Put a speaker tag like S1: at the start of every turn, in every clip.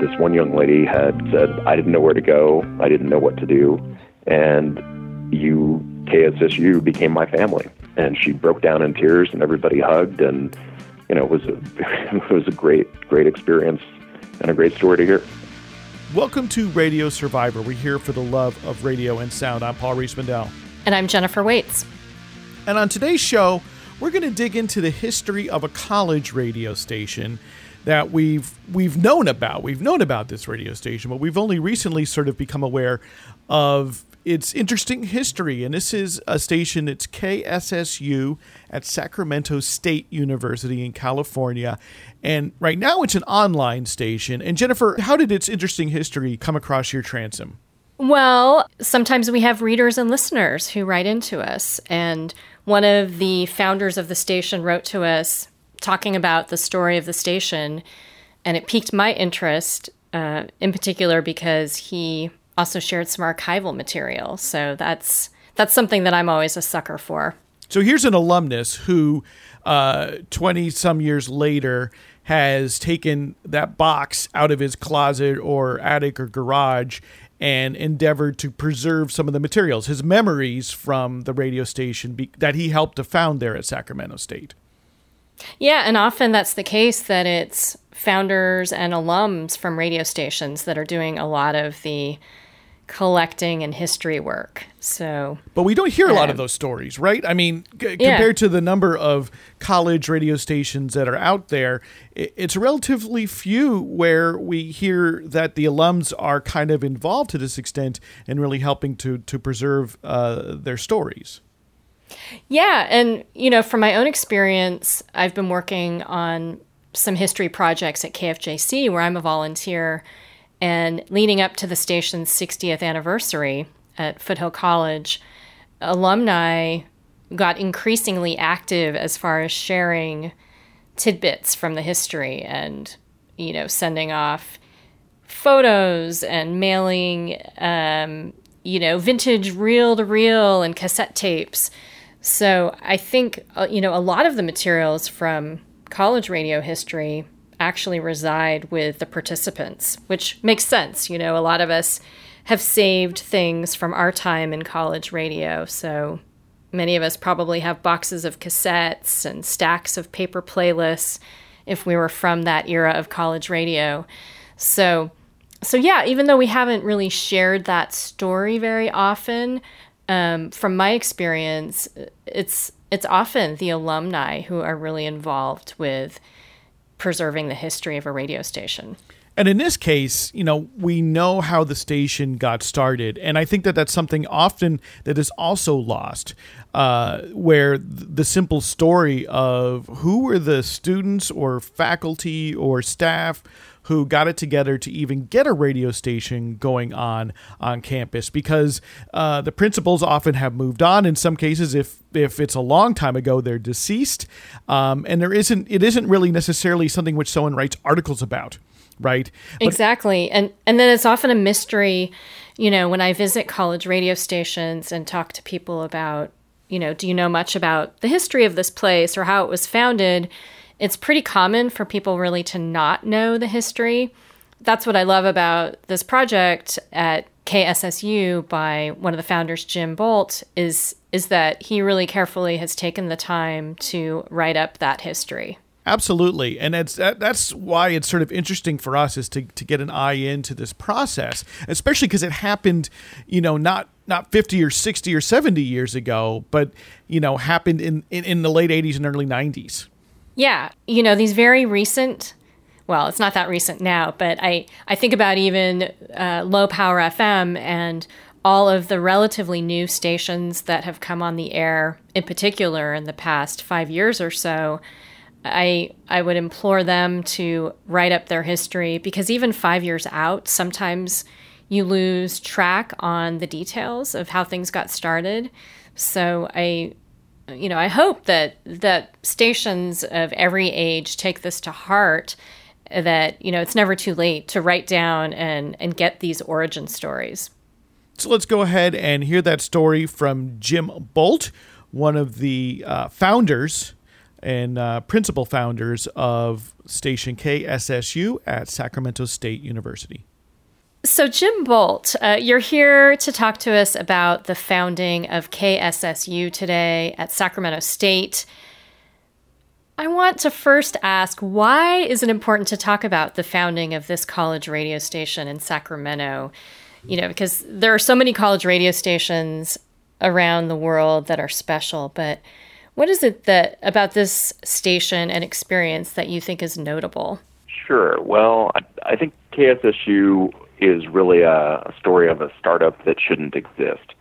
S1: this one young lady had said, I didn't know where to go, I didn't know what to do, and you, KSSU, became my family. And she broke down in tears, and everybody hugged, and you know, it was a it was a great great experience and a great story to hear.
S2: Welcome to Radio Survivor. We're here for the love of radio and sound. I'm Paul Riismandel.
S3: And I'm Jennifer Waits.
S2: And on today's show, we're going to dig into the history of a college radio station that we've we've known about. We've known about this radio station, but we've only recently sort of become aware of its interesting history. And this is a station, it's KSSU at Sacramento State University in California. And right now it's an online station. And Jennifer, how did its interesting history come across your transom?
S3: Well, sometimes we have readers and listeners who write into us. And one of the founders of the station wrote to us talking about the story of the station. And it piqued my interest, uh, in particular, because he also shared some archival material. So that's that's something that I'm always a sucker for.
S2: So here's an alumnus who, twenty uh, some years later, has taken that box out of his closet or attic or garage and endeavored to preserve some of the materials, his memories from the radio station be- that he helped to found there at Sacramento State.
S3: Yeah, and often that's the case that it's founders and alums from radio stations that are doing a lot of the collecting and history work. So,
S2: but we don't hear a lot of those stories, right? I mean, c-
S3: Yeah.
S2: compared to the number of college radio stations that are out there, it's relatively few where we hear that the alums are kind of involved to this extent and really helping to to preserve uh, their stories.
S3: Yeah, and you know, from my own experience, I've been working on some history projects at KFJC where I'm a volunteer and leading up to the station's 60th anniversary at Foothill College, alumni got increasingly active as far as sharing tidbits from the history and, you know, sending off photos and mailing, um, you know, vintage reel to reel and cassette tapes. So I think, uh, you know, a lot of the materials from college radio history actually reside with the participants, which makes sense. You know, a lot of us have saved things from our time in college radio. So many of us probably have boxes of cassettes and stacks of paper playlists if we were from that era of college radio. So so yeah, even though we haven't really shared that story very often, um, from my experience, it's it's often the alumni who are really involved with preserving the history of a radio station.
S2: And in this case, you know, we know how the station got started. And I think that that's something often that is also lost, uh, where the simple story of who were the students or faculty or staff who got it together to even get a radio station going on on campus because uh, the principals often have moved on in some cases if if it's a long time ago they're deceased um, and there isn't it isn't really necessarily something which someone writes articles about right But-
S3: exactly. And and then it's often a mystery, you know, when I visit college radio stations and talk to people about, you know, do you know much about the history of this place or how it was founded? It's pretty common for people really to not know the history. That's what I love about this project at KSSU by one of the founders, Jim Bolt, is is that he really carefully has taken the time to write up that history.
S2: Absolutely, and it's that, that's why it's sort of interesting for us is to, to get an eye into this process, especially because it happened, you know, not not fifty or sixty or seventy years ago, but you know, happened in in, in the late eighties and early nineties.
S3: Yeah, you know, these very recent well, it's not that recent now, but I, I think about even uh, low power FM and all of the relatively new stations that have come on the air, in particular in the past five years or so. I I would implore them to write up their history because even five years out, sometimes you lose track on the details of how things got started. So I you know, I hope that that stations of every age take this to heart that, you know, it's never too late to write down and and get these origin stories.
S2: So let's go ahead and hear that story from Jim Bolt, one of the uh, founders and uh, principal founders of station KSSU at Sacramento State University.
S3: So, Jim Bolt, uh, you're here to talk to us about the founding of KSSU today at Sacramento State. I want to first ask why is it important to talk about the founding of this college radio station in Sacramento? You know, because there are so many college radio stations around the world that are special, but what is it that about this station and experience that you think is notable?
S1: Sure. Well, I, I think KSSU is really a, a story of a startup that shouldn't exist.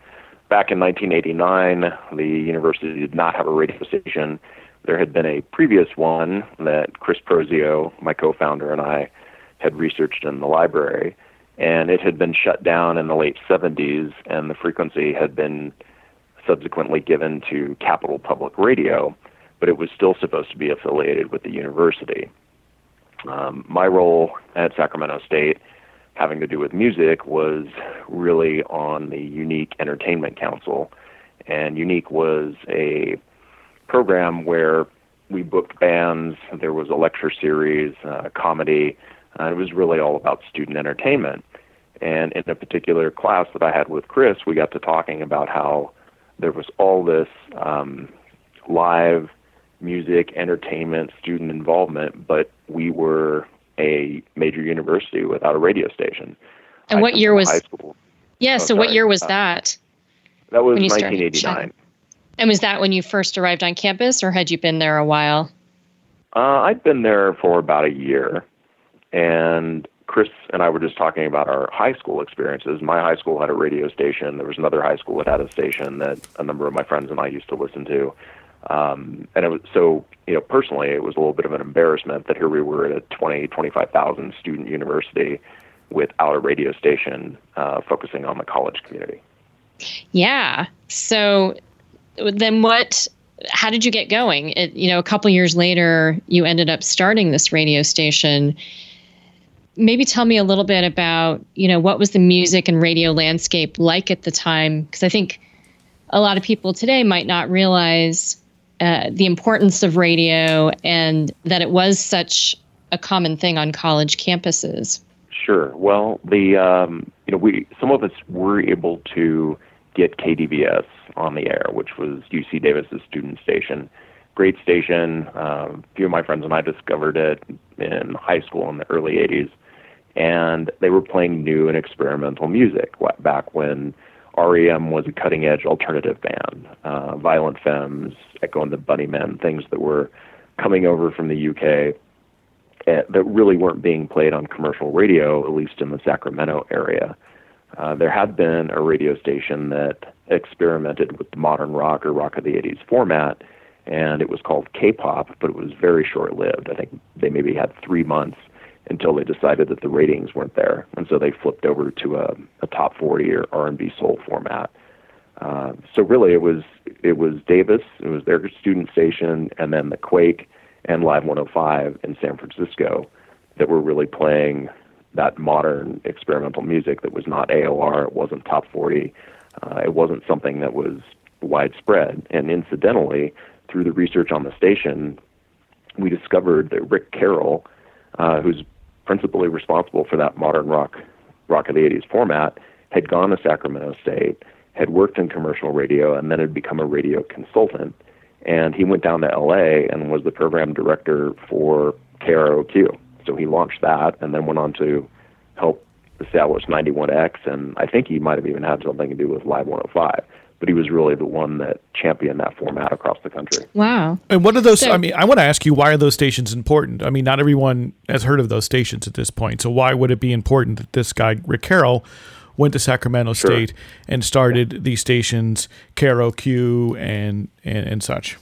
S1: Back in 1989, the university did not have a radio station. There had been a previous one that Chris Prozio, my co-founder, and I had researched in the library, and it had been shut down in the late 70s, and the frequency had been subsequently given to Capital Public Radio, but it was still supposed to be affiliated with the university. Um, my role at Sacramento State, having to do with music, was really on the Unique Entertainment Council. And Unique was a program where we booked bands, there was a lecture series, uh, comedy, and it was really all about student entertainment. And in a particular class that I had with Chris, we got to talking about how there was all this um, live music, entertainment, student involvement, but we were a major university without a radio station.
S3: And I what year was high school? Yeah, oh, so sorry. what year was uh, that?
S1: That was 1989.
S3: And was that when you first arrived on campus, or had you been there a while?
S1: Uh, I'd been there for about a year, and Chris and I were just talking about our high school experiences. My high school had a radio station. There was another high school that had a station that a number of my friends and I used to listen to. Um, and it was so, you know, personally, it was a little bit of an embarrassment that here we were at a 20, 25,000 student university without a radio station uh, focusing on the college community.
S3: Yeah. So then what how did you get going? It, you know, a couple years later, you ended up starting this radio station maybe tell me a little bit about you know what was the music and radio landscape like at the time because i think a lot of people today might not realize uh, the importance of radio and that it was such a common thing on college campuses.
S1: Sure. Well the um, you know we some of us were able to get kdvs on the air which was uc davis's student station. Great station. Um, a few of my friends and i discovered it in high school in the early 80s and they were playing new and experimental music back when REM was a cutting edge alternative band. Uh, Violent Femmes, Echo and the Bunnymen, things that were coming over from the UK uh, that really weren't being played on commercial radio, at least in the Sacramento area. Uh, there had been a radio station that experimented with the modern rock or rock of the 80s format, and it was called K pop, but it was very short lived. I think they maybe had three months until they decided that the ratings weren't there, and so they flipped over to a, a top 40 or R&B soul format. Uh, so really, it was it was Davis, it was their student station, and then the Quake and Live 105 in San Francisco that were really playing that modern experimental music that was not AOR, it wasn't top 40, uh, it wasn't something that was widespread. And incidentally, through the research on the station, we discovered that Rick Carroll, uh, who's principally responsible for that modern rock rock of the 80s format, had gone to Sacramento State, had worked in commercial radio, and then had become a radio consultant. And he went down to LA and was the program director for KROQ. So he launched that and then went on to help establish 91X. And I think he might have even had something to do with Live 105 but he was really the one that championed that format across the country.
S3: Wow.
S2: And what are those? So, I mean, I want to ask you, why are those stations important? I mean, not everyone has heard of those stations at this point. So why would it be important that this guy, Rick Carroll, went to Sacramento sure. State and started yeah. these stations, KROQ and, and, and such?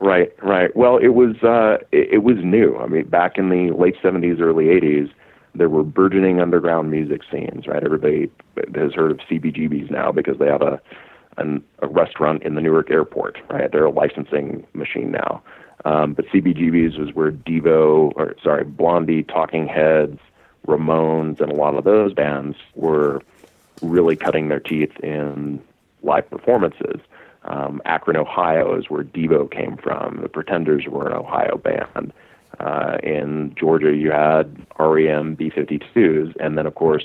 S1: Right, right. Well, it was uh, it, it was new. I mean, back in the late '70s, early '80s, there were burgeoning underground music scenes, right? Everybody has heard of CBGBs now because they have a an, a restaurant in the Newark airport, right? They're a licensing machine now. Um, but CBGBs was where Devo, or sorry, Blondie, Talking Heads, Ramones, and a lot of those bands were really cutting their teeth in live performances. Um, Akron, Ohio is where Devo came from. The Pretenders were an Ohio band. Uh, in Georgia, you had REM B52s, and then of course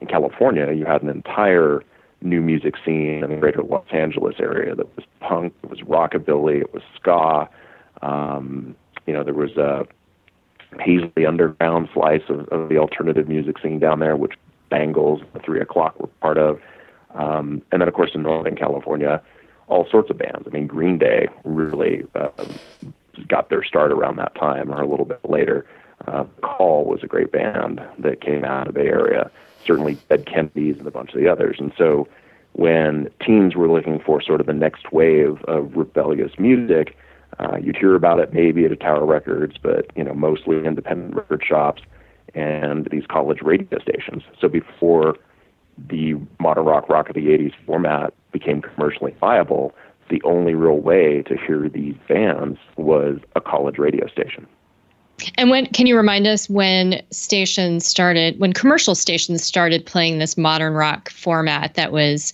S1: in California, you had an entire new music scene in the greater Los Angeles area that was punk, it was rockabilly, it was ska. Um, you know, there was a Paisley Underground slice of, of the alternative music scene down there, which Bangles, the Three O'clock were part of. Um, and then, of course, in Northern California, all sorts of bands. I mean, Green Day really uh, got their start around that time or a little bit later. Uh, Call was a great band that came out of the Bay Area. Certainly, Dead Kennedys and a bunch of the others. And so, when teens were looking for sort of the next wave of rebellious music, uh, you'd hear about it maybe at a Tower Records, but you know mostly independent record shops and these college radio stations. So before the modern rock rock of the 80s format became commercially viable, the only real way to hear these bands was a college radio station.
S3: And when can you remind us when stations started, when commercial stations started playing this modern rock format that was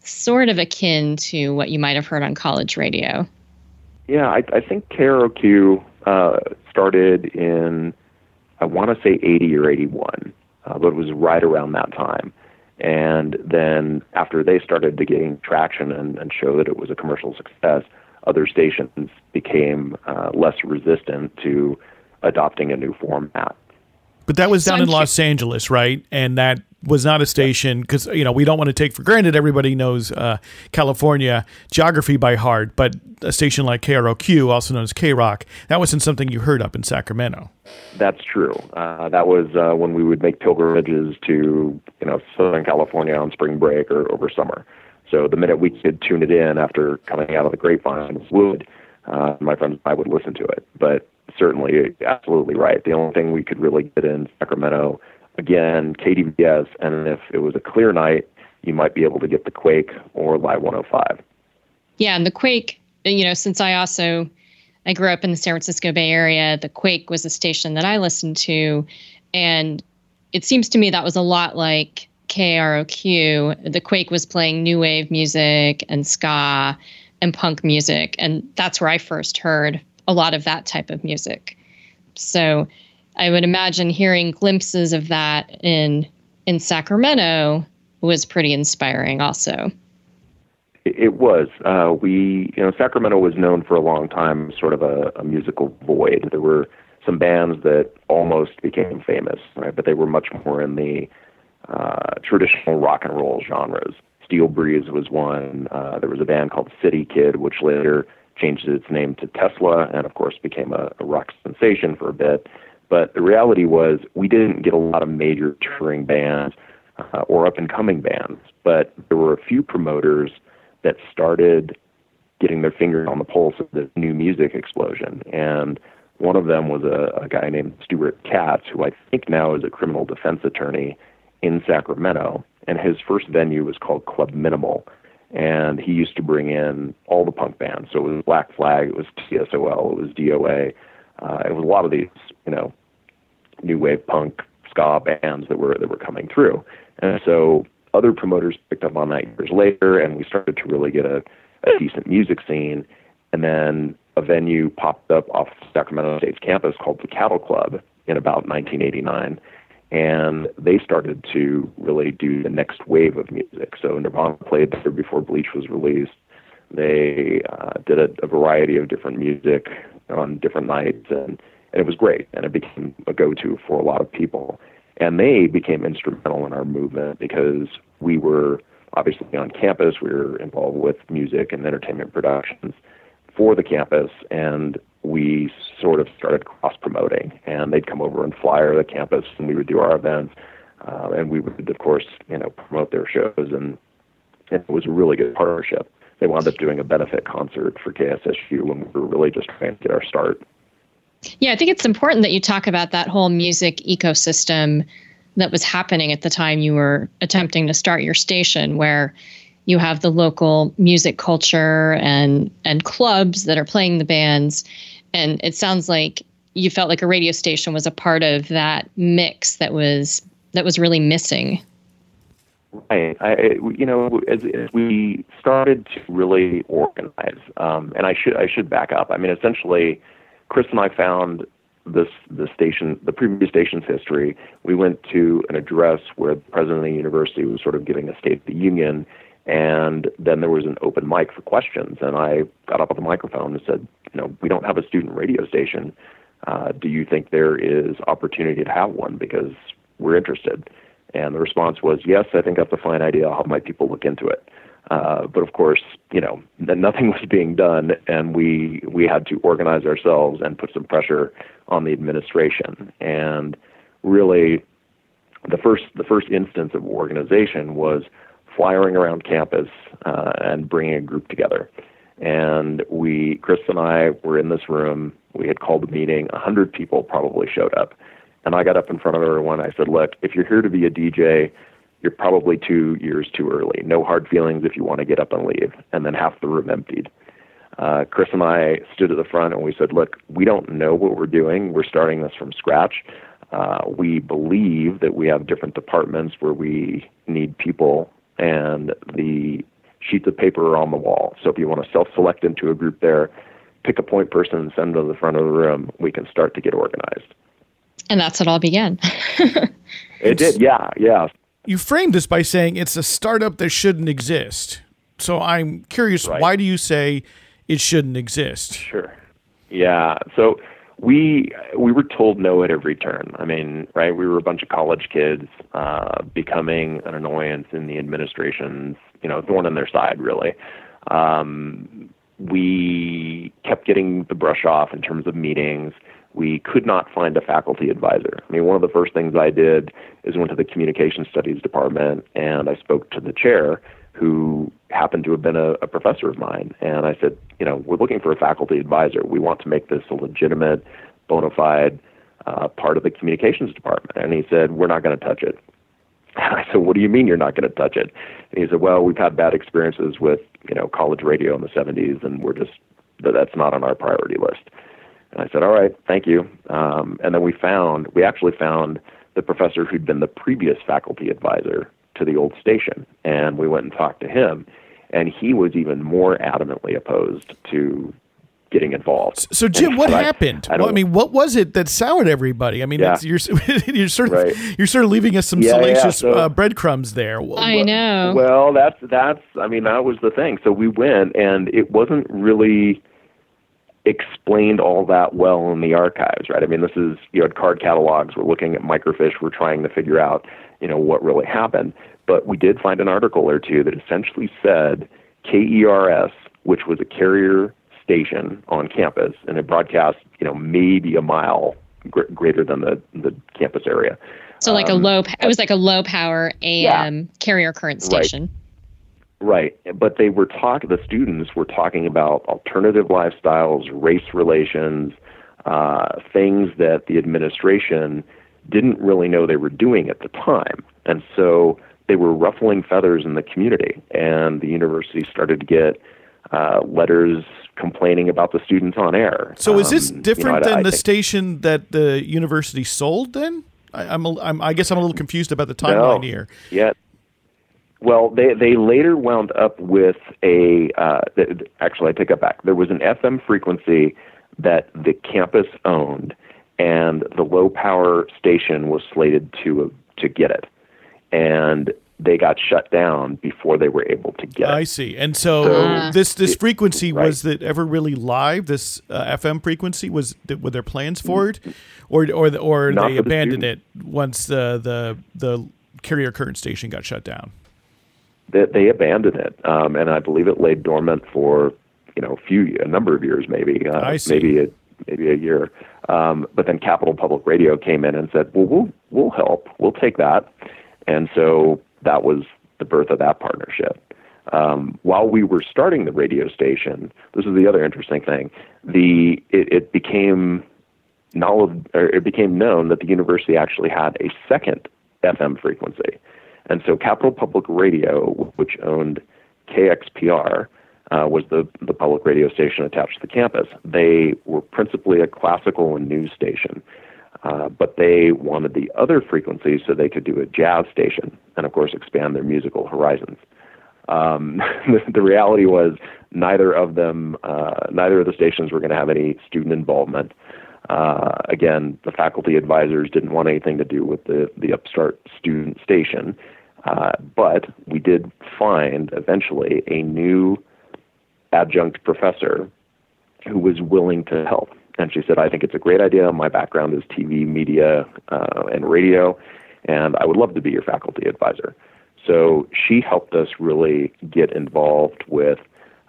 S3: sort of akin to what you might have heard on college radio?
S1: Yeah, I, I think KROQ uh, started in, I want to say 80 or 81, uh, but it was right around that time. And then after they started to gain traction and, and show that it was a commercial success, other stations became uh, less resistant to adopting a new format.
S2: But that was down in Los Angeles, right? And that was not a station because you know we don't want to take for granted everybody knows uh, California geography by heart, but a station like KROQ, also known as K Rock, that wasn't something you heard up in Sacramento.
S1: That's true. Uh, that was uh, when we would make pilgrimages to you know Southern California on spring break or over summer. So the minute we could tune it in after coming out of the grapevine, would uh, my friends and I would listen to it. But certainly, absolutely right. The only thing we could really get in Sacramento again, KDVS, and if it was a clear night, you might be able to get the Quake or Live 105.
S3: Yeah, and the Quake, you know, since I also I grew up in the San Francisco Bay Area, the Quake was a station that I listened to, and it seems to me that was a lot like KROQ. The Quake was playing new wave music and ska and punk music, and that's where I first heard a lot of that type of music. So I would imagine hearing glimpses of that in in Sacramento was pretty inspiring also.
S1: It was. Uh, we, you know, Sacramento was known for a long time sort of a, a musical void. There were some bands that almost became famous, right? But they were much more in the uh, traditional rock and roll genres. Steel Breeze was one. Uh, there was a band called City Kidd, which later changed its name to Tesla, and of course became a, a rock sensation for a bit. But the reality was we didn't get a lot of major touring bands uh, or up and coming bands, but there were a few promoters that started getting their finger on the pulse of the new music explosion. And one of them was a, a guy named Stuart Katz, who I think now is a criminal defense attorney in Sacramento. And his first venue was called Club Minimal. And he used to bring in all the punk bands. So it was Black Flag, it was TSOL, it was DOA, uh, it was a lot of these, you know, new wave punk ska bands that were that were coming through. And so other promoters picked up on that years later, and we started to really get a, a decent music scene. And then a venue popped up off Sacramento State's campus called the Cattle Club in about 1989. And they started to really do the next wave of music. So Nirvana played there before Bleach was released. They uh, did a, a variety of different music on different nights, and, and it was great. And it became a go-to for a lot of people. And they became instrumental in our movement because we were obviously on campus. We were involved with music and entertainment productions for the campus, and we sort of started cross promoting. And they'd come over and flyer the campus, and we would do our events. Uh, and we would, of course, you know, promote their shows, and, and it was a really good partnership they wound up doing a benefit concert for KSSU when we were really just trying to get our start.
S3: Yeah, I think it's important that you talk about that whole music ecosystem that was happening at the time you were attempting to start your station, where you have the local music culture and and clubs that are playing the bands, and it sounds like you felt like a radio station was a part of that mix that was that was really missing
S1: Right. I, you know, as, as we started to really organize, um, and I should I should back up. I mean, essentially, Chris and I found this the station, the previous station's history. We went to an address where the president of the university was sort of giving a State of the Union, and then there was an open mic for questions. And I got up on the microphone and said, you know, we don't have a student radio station. Uh, do you think there is opportunity to have one? Because we're interested. And the response was, yes, I think that's a fine idea. I'll have my people look into it. Uh, but of course, you know, nothing was being done, and we we had to organize ourselves and put some pressure on the administration. And really, the first the first instance of organization was flying around campus uh, and bringing a group together. And we, Chris and I, were in this room. We had called a meeting. A hundred people probably showed up, and I got up in front of everyone. I said, "Look, if you're here to be a DJ, you're probably two years too early. No hard feelings if you want to get up and leave. And then half the room emptied. Uh, Chris and I stood at the front and we said, look, we don't know what we're doing. We're starting this from scratch. Uh, we believe that we have different departments where we need people, and the sheets of paper are on the wall. So if you want to self select into a group there, pick a point person and send them to the front of the room. We can start to get organized.
S4: And that's how it all began.
S1: it did, yeah, yeah
S2: you framed this by saying it's a startup that shouldn't exist. So I'm curious, right. why do you say it shouldn't exist?
S1: Sure. Yeah. So we we were told no at every turn. I mean, right? We were a bunch of college kids uh, becoming an annoyance in the administration's, you know, thorn in their side, really. Um, we kept getting the brush off in terms of meetings we could not find a faculty advisor. I mean, one of the first things I did is went to the communication studies department and I spoke to the chair who happened to have been a, a professor of mine. And I said, you know, we're looking for a faculty advisor. We want to make this a legitimate, bona fide uh, part of the communications department. And he said, we're not going to touch it. And I said, what do you mean you're not going to touch it? And he said, well, we've had bad experiences with, you know, college radio in the 70s and we're just, that's not on our priority list. And I said, all right, thank you. Um, and then we found, we actually found the professor who'd been the previous faculty advisor to the old station. And we went and talked to him. And he was even more adamantly opposed to getting involved.
S2: So, Jim, what happened? I, I, well, I, mean, what was it that soured everybody? I mean, yeah. you're you're sort of right. you're sort of leaving us some yeah, salacious yeah. So, uh, breadcrumbs there.
S4: I know.
S1: Well, that's that's. I mean, that was the thing. So we went, and it wasn't really explained all that well in the archives, right? I mean, this is you know card catalogs. We're looking at microfiche. We're trying to figure out you know what really happened. But we did find an article or two that essentially said KERS, which was a carrier station on campus, and it broadcast you know maybe a mile gr- greater than the the campus area.
S4: So like um, a low, it was like a low power AM yeah, carrier current station.
S1: Right. Right, but they were talking. The students were talking about alternative lifestyles, race relations, uh, things that the administration didn't really know they were doing at the time, and so they were ruffling feathers in the community. And the university started to get uh, letters complaining about the students on air.
S2: So, is this different um, you know, than I, the station that the university sold? Then I, am I'm, i guess I'm a little confused about the timeline
S1: no,
S2: here.
S1: Yeah, well, they they later wound up with a. Uh, actually, I take it back. There was an FM frequency that the campus owned, and the low power station was slated to to get it, and they got shut down before they were able to get. It.
S2: I see. And so, so this this frequency right. was that ever really live? This uh, FM frequency was were there plans for it, or or or they abandoned the it once the the the carrier current station got shut down?
S1: they, they abandoned it, um, and I believe it lay dormant for you know a few a number of years, maybe uh, maybe a, maybe a year. Um, but then Capital Public Radio came in and said, "Well, we'll we'll help. We'll take that," and so that was the birth of that partnership. Um, while we were starting the radio station, this is the other interesting thing. The it, it became knowledge, or it became known that the university actually had a second FM frequency. And so Capital Public Radio, which owned KXPR, uh, was the, the public radio station attached to the campus. They were principally a classical and news station. Uh, but they wanted the other frequencies so they could do a jazz station and, of course, expand their musical horizons. Um, the, the, reality was neither of them, uh, neither of the stations were going to have any student involvement. Uh, again, the faculty advisors didn't want anything to do with the, the upstart student station. Uh, but we did find eventually a new adjunct professor who was willing to help. And she said, I think it's a great idea. My background is TV, media, uh, and radio, and I would love to be your faculty advisor. So she helped us really get involved with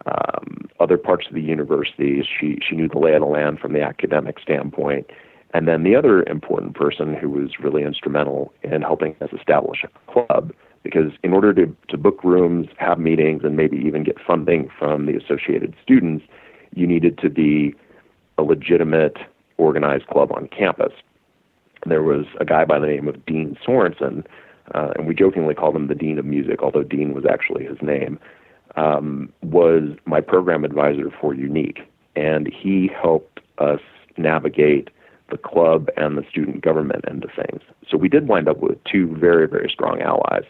S1: um, other parts of the university. She, she knew the lay of the land from the academic standpoint. And then the other important person who was really instrumental in helping us establish a club, because in order to, to book rooms, have meetings, and maybe even get funding from the associated students, you needed to be a legitimate organized club on campus. There was a guy by the name of Dean Sorensen, uh, and we jokingly called him the Dean of Music, although Dean was actually his name, um, was my program advisor for Unique. And he helped us navigate the club and the student government of things. So we did wind up with two very, very strong allies.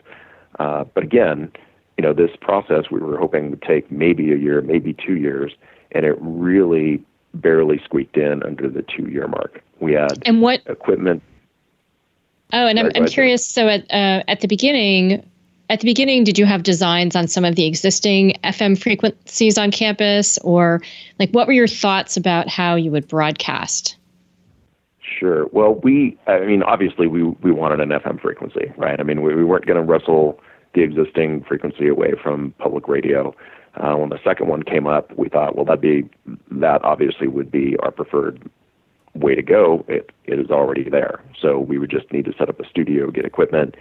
S1: Uh, but again, you know, this process we were hoping would take maybe a year, maybe two years, and it really barely squeaked in under the two year mark. We had
S4: and what
S1: equipment.
S4: Oh, and I'm, I'm curious. So at uh, at the beginning, at the beginning, did you have designs on some of the existing FM frequencies on campus, or like what were your thoughts about how you would broadcast?
S1: Sure. Well, we, I mean, obviously, we we wanted an FM frequency, right? I mean, we, we weren't going to wrestle the existing frequency away from public radio. Uh, when the second one came up, we thought, well, that'd be that obviously would be our preferred way to go. It it is already there, so we would just need to set up a studio, get equipment,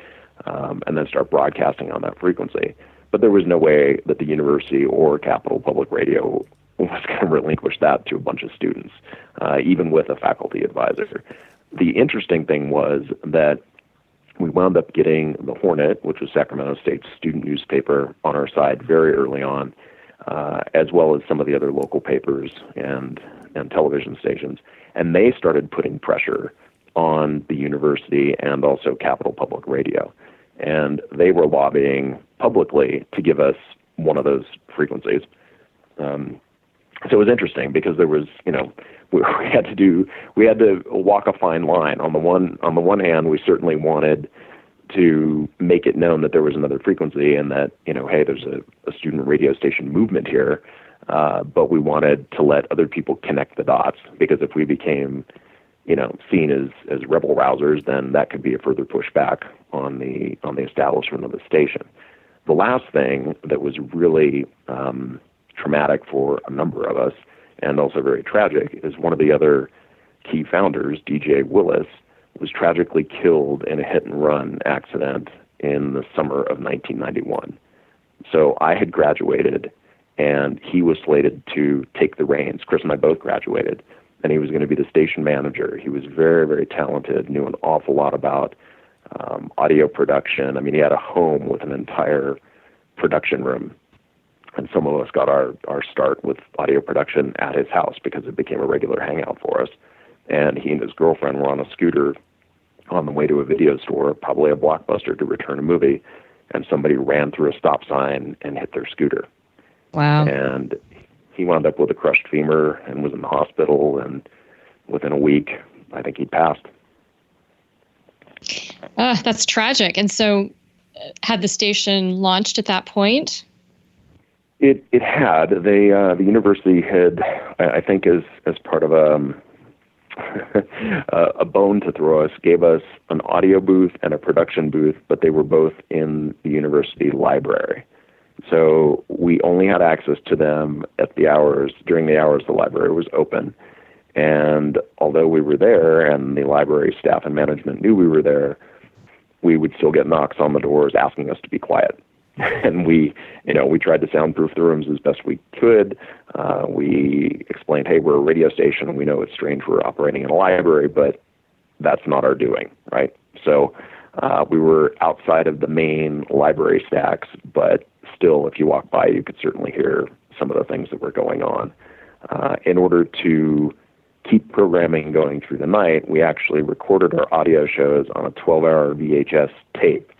S1: um, and then start broadcasting on that frequency. But there was no way that the university or Capital Public Radio was going to relinquish that to a bunch of students, uh, even with a faculty advisor. The interesting thing was that we wound up getting the Hornet, which was Sacramento State's student newspaper, on our side very early on, uh, as well as some of the other local papers and and television stations, and they started putting pressure on the university and also Capital Public Radio, and they were lobbying publicly to give us one of those frequencies. Um, so it was interesting because there was, you know, we, we had to do, we had to walk a fine line. On the one, on the one hand, we certainly wanted to make it known that there was another frequency and that, you know, hey, there's a, a student radio station movement here. Uh, but we wanted to let other people connect the dots because if we became, you know, seen as as rebel rousers, then that could be a further pushback on the on the establishment of the station. The last thing that was really um, traumatic for a number of us and also very tragic is one of the other key founders, DJ Willis, was tragically killed in a hit and run accident in the summer of 1991. So I had graduated and he was slated to take the reins. Chris and I both graduated and he was going to be the station manager. He was very, very talented, knew an awful lot about um, audio production. I mean, he had a home with an entire production room and some of us got our our start with audio production at his house because it became a regular hangout for us. And he and his girlfriend were on a scooter on the way to a video store, probably a blockbuster, to return a movie, and somebody ran through a stop sign and hit their scooter.
S4: Wow!
S1: And he wound up with a crushed femur and was in the hospital. And within a week, I think he passed.
S4: Uh, that's tragic. And so, uh, had the station launched at that point?
S1: It it had they uh, the university had I think as as part of um, a a bone to throw us gave us an audio booth and a production booth, but they were both in the university library. So we only had access to them at the hours during the hours the library was open. And although we were there and the library staff and management knew we were there, we would still get knocks on the doors asking us to be quiet. and we, you know, we tried to soundproof the rooms as best we could. Uh, we explained, hey, we're a radio station, we know it's strange we're operating in a library, but that's not our doing, right? So uh, we were outside of the main library stacks, but still, if you walk by, you could certainly hear some of the things that were going on. Uh, in order to keep programming going through the night, we actually recorded our audio shows on a 12 hour VHS tape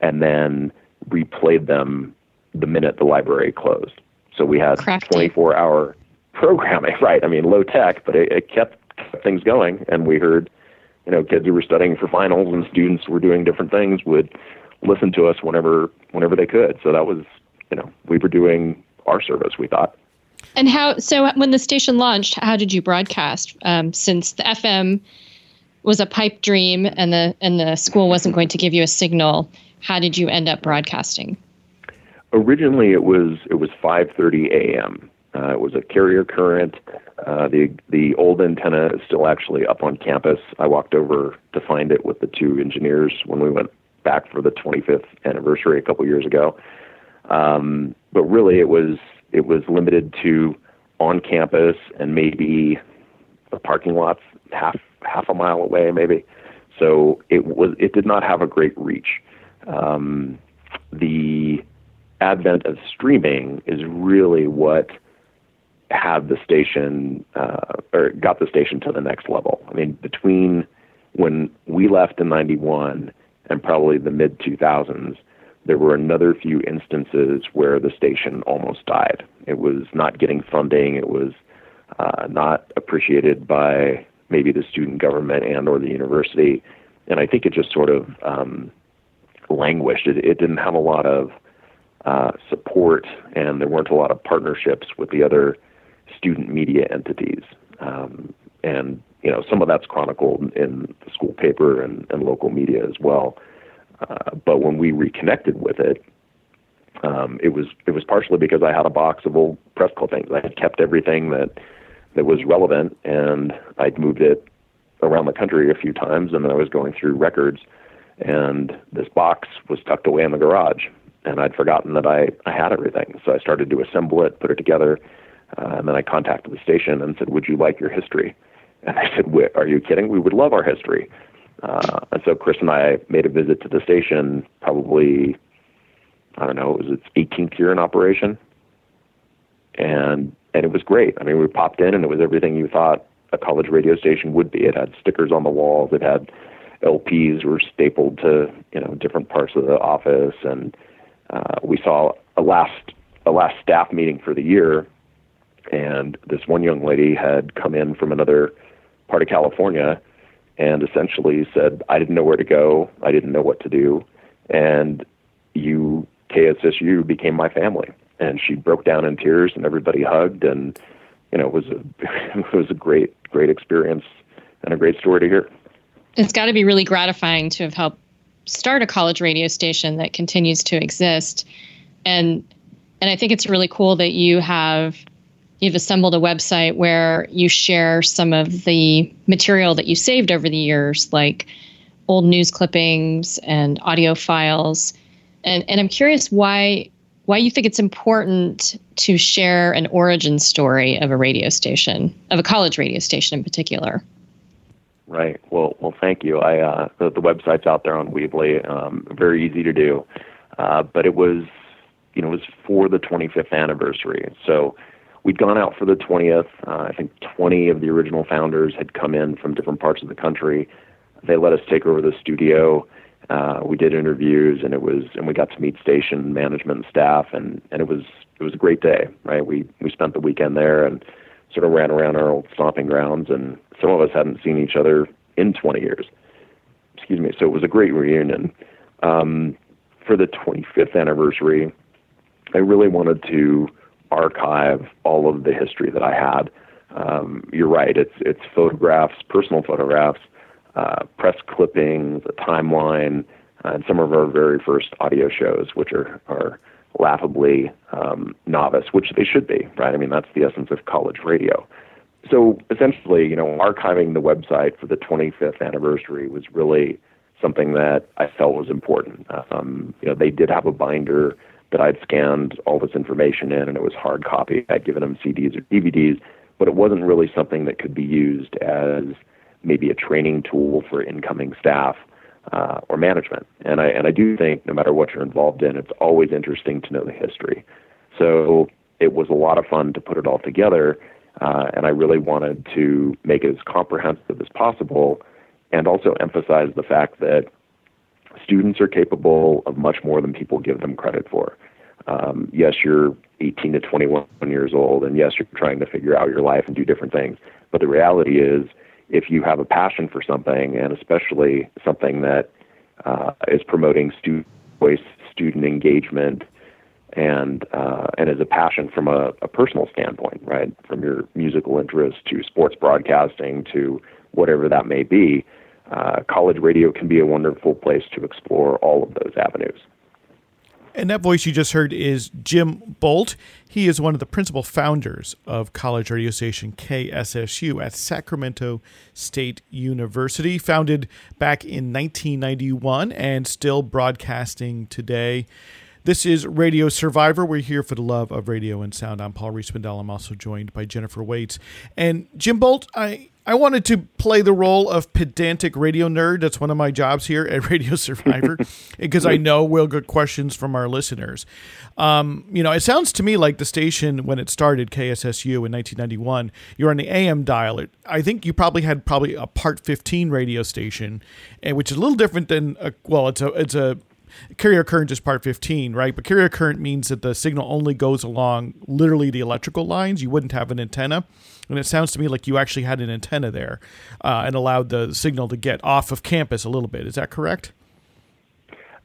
S1: and then replayed them the minute the library closed. So we had 24 hour programming, right? I mean, low tech, but it, it kept things going. And we heard, you know, kids who were studying for finals and students who were doing different things would listen to us whenever whenever they could. So that was, you know, we were doing our service. We thought.
S4: And how? So when the station launched, how did you broadcast? Um, since the FM was a pipe dream, and the and the school wasn't going to give you a signal, how did you end up broadcasting?
S1: Originally, it was it was 5:30 a.m. Uh, it was a carrier current. Uh, the the old antenna is still actually up on campus. I walked over to find it with the two engineers when we went back for the 25th anniversary a couple years ago. Um, but really, it was it was limited to on campus and maybe the parking lots half half a mile away, maybe. So it was it did not have a great reach. Um, the advent of streaming is really what had the station uh, or got the station to the next level. I mean, between when we left in '91 and probably the mid 2000s, there were another few instances where the station almost died. It was not getting funding. It was uh, not appreciated by maybe the student government and or the university, and I think it just sort of um, languished. It, it didn't have a lot of uh, support, and there weren't a lot of partnerships with the other student media entities. Um, and you know, some of that's chronicled in the school paper and, and local media as well. Uh, but when we reconnected with it, um, it was it was partially because I had a box of old press clippings. I had kept everything that that was relevant, and I'd moved it around the country a few times, and then I was going through records, and this box was tucked away in the garage, and I'd forgotten that I I had everything. So I started to assemble it, put it together, uh, and then I contacted the station and said, "Would you like your history?" And they said, "Are you kidding? We would love our history." Uh, and so Chris and I made a visit to the station. Probably, I don't know, it was its 18th year in operation, and and it was great. I mean, we popped in and it was everything you thought a college radio station would be. It had stickers on the walls. It had LPs were stapled to you know different parts of the office, and uh, we saw a last a last staff meeting for the year and this one young lady had come in from another part of California and essentially said, I didn't know where to go, I didn't know what to do, and you, KSSU, became my family. And she broke down in tears, and everybody hugged, and you know, it was a it was a great great experience and a great story to hear.
S4: It's got to be really gratifying to have helped start a college radio station that continues to exist, and and I think it's really cool that you have you've assembled a website where you share some of the material that you saved over the years, like old news clippings and audio files. And, and I'm curious why why you think it's important to share an origin story of a radio station, of a college radio station in particular.
S1: Right. Well, well, thank you. I uh, the, the website's out there on Weebly. Um, very easy to do, uh, but it was, you know, it was for the 25th anniversary. So we'd gone out for the 20th. Uh, I think 20 of the original founders had come in from different parts of the country. They let us take over the studio. Uh, we did interviews, and it was, and we got to meet station management and staff, and and it was it was a great day, right? We we spent the weekend there and sort of ran around our old stomping grounds, and some of us hadn't seen each other in 20 years. Excuse me. So it was a great reunion. Um, for the 25th anniversary, I really wanted to archive all of the history that I had. Um, you're right. It's it's photographs, personal photographs, uh, press clippings, a timeline, uh, and some of our very first audio shows, which are are laughably um, novice, which they should be, right? I mean, that's the essence of college radio. So essentially, you know, archiving the website for the 25th anniversary was really something that I felt was important. Um, you know, they did have a binder that I'd scanned all this information in and it was hard copy. I'd given them CDs or DVDs, but it wasn't really something that could be used as maybe a training tool for incoming staff uh, or management. And I and I do think no matter what you're involved in, it's always interesting to know the history. So it was a lot of fun to put it all together. Uh, and I really wanted to make it as comprehensive as possible and also emphasize the fact that students are capable of much more than people give them credit for. Um, yes, you're 18 to 21 years old, and yes, you're trying to figure out your life and do different things. But the reality is, if you have a passion for something, and especially something that uh, is promoting student voice, student engagement, and uh, and as a passion from a, a personal standpoint, right, from your musical interest to sports broadcasting to whatever that may be, uh, college radio can be a wonderful place to explore all of those avenues.
S2: And that voice you just heard is Jim Bolt. He is one of the principal founders of college radio station KSSU at Sacramento State University, founded back in 1991 and still broadcasting today. This is Radio Survivor. We're here for the love of radio and sound. I'm Paul Riismandel. I'm also joined by Jennifer Waits. And Jim Bolt, I, I wanted to play the role of pedantic radio nerd. That's one of my jobs here at Radio Survivor because I know we'll get questions from our listeners. Um, you know, it sounds to me like the station when it started, KSSU in 1991, you're on the AM dial. It, I think you probably had probably a Part 15 radio station, and which is a little different than a, well, it's a it's a carrier current is part 15, right? But carrier current means that the signal only goes along literally the electrical lines. You wouldn't have an antenna. And it sounds to me like you actually had an antenna there uh, and allowed the signal to get off of campus a little bit. Is that correct?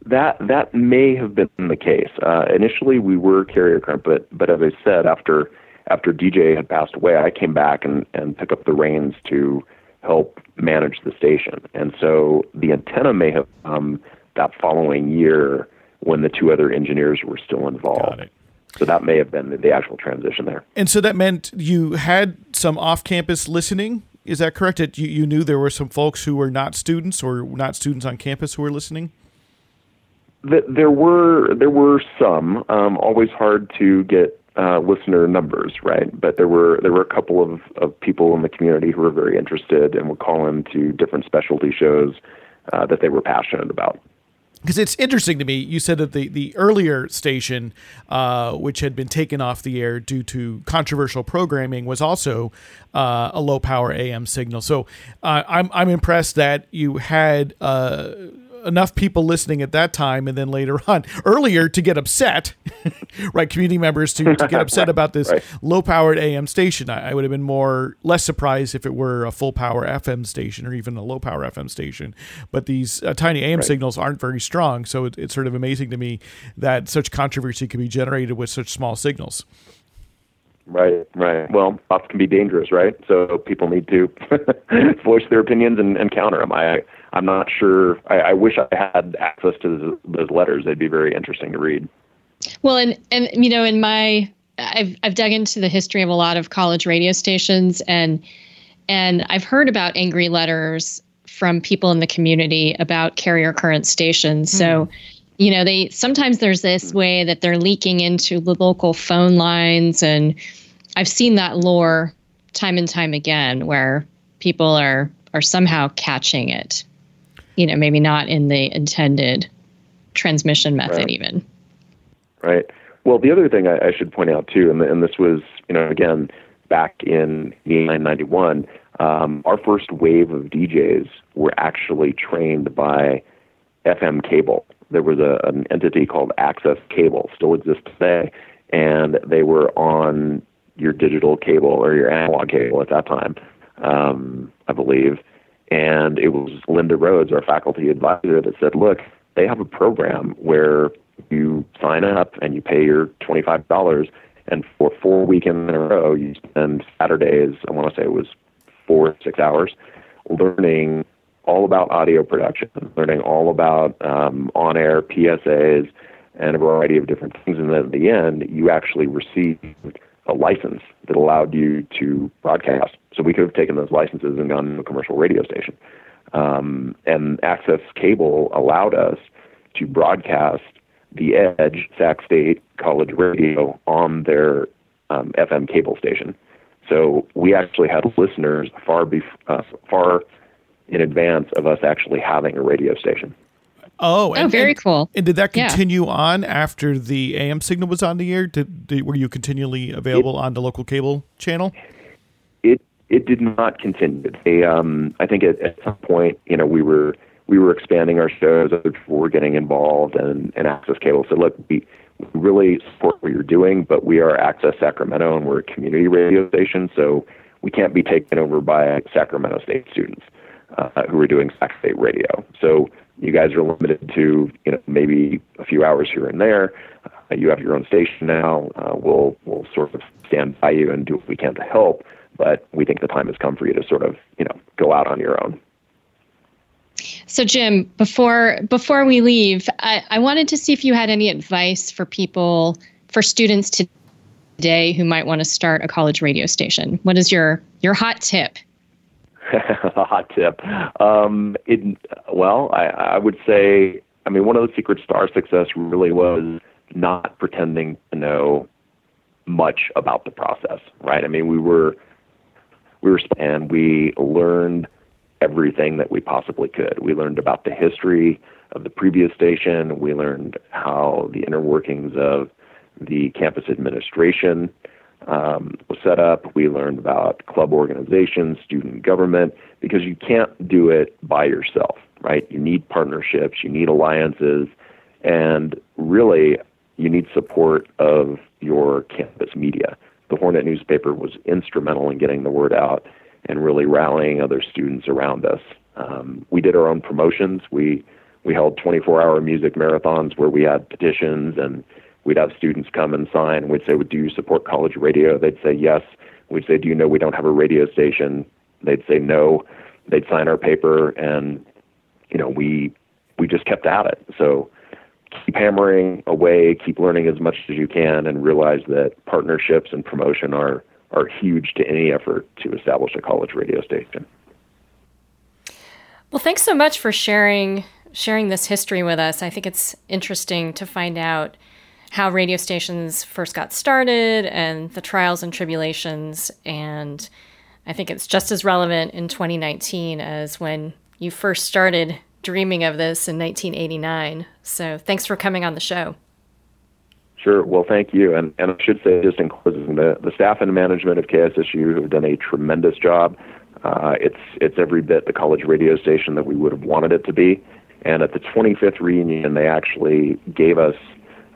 S1: That that may have been the case. Uh, initially, we were carrier current, but but as I said, after after DJ had passed away, I came back and and took up the reins to help manage the station. And so the antenna may have um, that following year when the two other engineers were still involved. So that may have been the, the actual transition there.
S2: And so that meant you had some off-campus listening. Is that correct? That you, you knew there were some folks who were not students or not students on campus who were listening.
S1: there were there were some. Um, always hard to get uh, listener numbers, right? But there were there were a couple of, of people in the community who were very interested and would call into different specialty shows uh, that they were passionate about
S2: because it's interesting to me. You said that the the earlier station, uh, which had been taken off the air due to controversial programming, was also uh, a low power AM signal. So uh, I'm I'm impressed that you had uh, enough people listening at that time and then later on earlier to get upset right community members to, to get upset about this right. low powered am station I, I, would have been more less surprised if it were a full power fm station or even a low power fm station but these uh, tiny am right. signals aren't very strong so it, it's sort of amazing to me that such controversy can be generated with such small signals
S1: Right, right. Well, thoughts can be dangerous, right? So people need to voice their opinions and, and counter them. I I'm not sure. I, I wish I had access to those letters. They'd be very interesting to read.
S4: Well, and and you know, in my I've I've dug into the history of a lot of college radio stations, and and I've heard about angry letters from people in the community about carrier current stations. Hmm. So you know they sometimes there's this way that they're leaking into the local phone lines and i've seen that lore time and time again where people are are somehow catching it you know, maybe not in the intended transmission method
S1: right.
S4: even.
S1: Right. Well, the other thing I, I should point out too, and, and, this was, you know, again back in 1991, um, our first wave of DJs were actually trained by FM cable. There was a, an entity called Access Cable, still exists today, and they were on your digital cable or your analog cable at that time, um, I believe and it was Linda Rhodes, our faculty advisor, that said, look, they have a program where you sign up and you pay your $25, and for four weekends in a row, you spend Saturdays, I want to say it was four, six hours, learning all about audio production, learning all about um, on air PSAs and a variety of different things. And then at the end, you actually received a license that allowed you to broadcast. So we could have taken those licenses and gone to a commercial radio station. Um, and Access Cable allowed us to broadcast the Edge Sac State College Radio on their um, FM cable station. So we actually had listeners far bef- uh, far in advance of us actually having a radio station.
S2: Oh,
S4: and, oh, very
S2: and,
S4: cool.
S2: And did that continue yeah. on after the AM signal was on the air? Did, did were you continually available it, on the local cable channel?
S1: It did not continue. They, um, I think at, at some point, you know, we were we were expanding our shows. Other people were getting involved, and, and Access Cable said, "Look, we really support what you're doing, but we are Access Sacramento, and we're a community radio station, so we can't be taken over by Sacramento State students uh, who are doing Sac State radio. So you guys are limited to, you know, maybe a few hours here and there. Uh, you have your own station now. Uh, we'll we'll sort of stand by you and do what we can to help." But we think the time has come for you to sort of, you know, go out on your own.
S4: So, Jim, before before we leave, I, I wanted to see if you had any advice for people, for students today who might want to start a college radio station. What is your your hot tip?
S1: a hot tip. Um, it, well, I, I would say, I mean, one of the secrets to our success really was not pretending to know much about the process, right? I mean, we were we were and we learned everything that we possibly could. We learned about the history of the previous station. We learned how the inner workings of the campus administration um, was set up. We learned about club organization, student government, because you can't do it by yourself, right? You need partnerships, you need alliances, and really, you need support of your campus media the Hornet newspaper was instrumental in getting the word out and really rallying other students around us. Um, we did our own promotions. We we held 24-hour music marathons where we had petitions and we'd have students come and sign. We'd say, "Do you support college radio?" They'd say yes. We'd say, "Do you know we don't have a radio station?" They'd say no. They'd sign our paper, and you know we we just kept at it. So keep hammering away, keep learning as much as you can, and realize that partnerships and promotion are are huge to any effort to establish a college radio station.
S3: Well, thanks so much for sharing sharing this history with us. I think it's interesting to find out how radio stations first got started and the trials and tribulations and I think it's just as relevant in 2019 as when you first started dreaming of this in 1989. So thanks for coming on the show.
S1: Sure. Well, thank you. And, and I should say, just in closing, the, the staff and management of KSSU have done a tremendous job. Uh, it's it's every bit the college radio station that we would have wanted it to be. And at the 25th reunion, they actually gave us,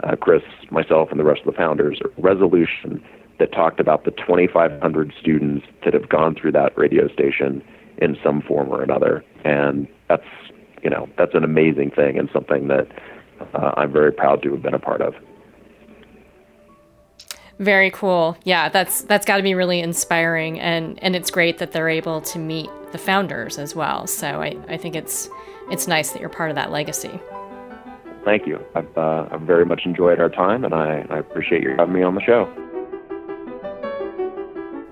S1: uh, Chris, myself, and the rest of the founders, a resolution that talked about the 2,500 students that have gone through that radio station in some form or another. And that's you know that's an amazing thing and something that uh, I'm very proud to have been a part of.
S3: Very cool. Yeah, that's that's got to be really inspiring, and and it's great that they're able to meet the founders as well. So I, I think it's it's nice that you're part of that legacy.
S1: Thank you. I've uh, I've very much enjoyed our time, and I, I appreciate you having me on the show.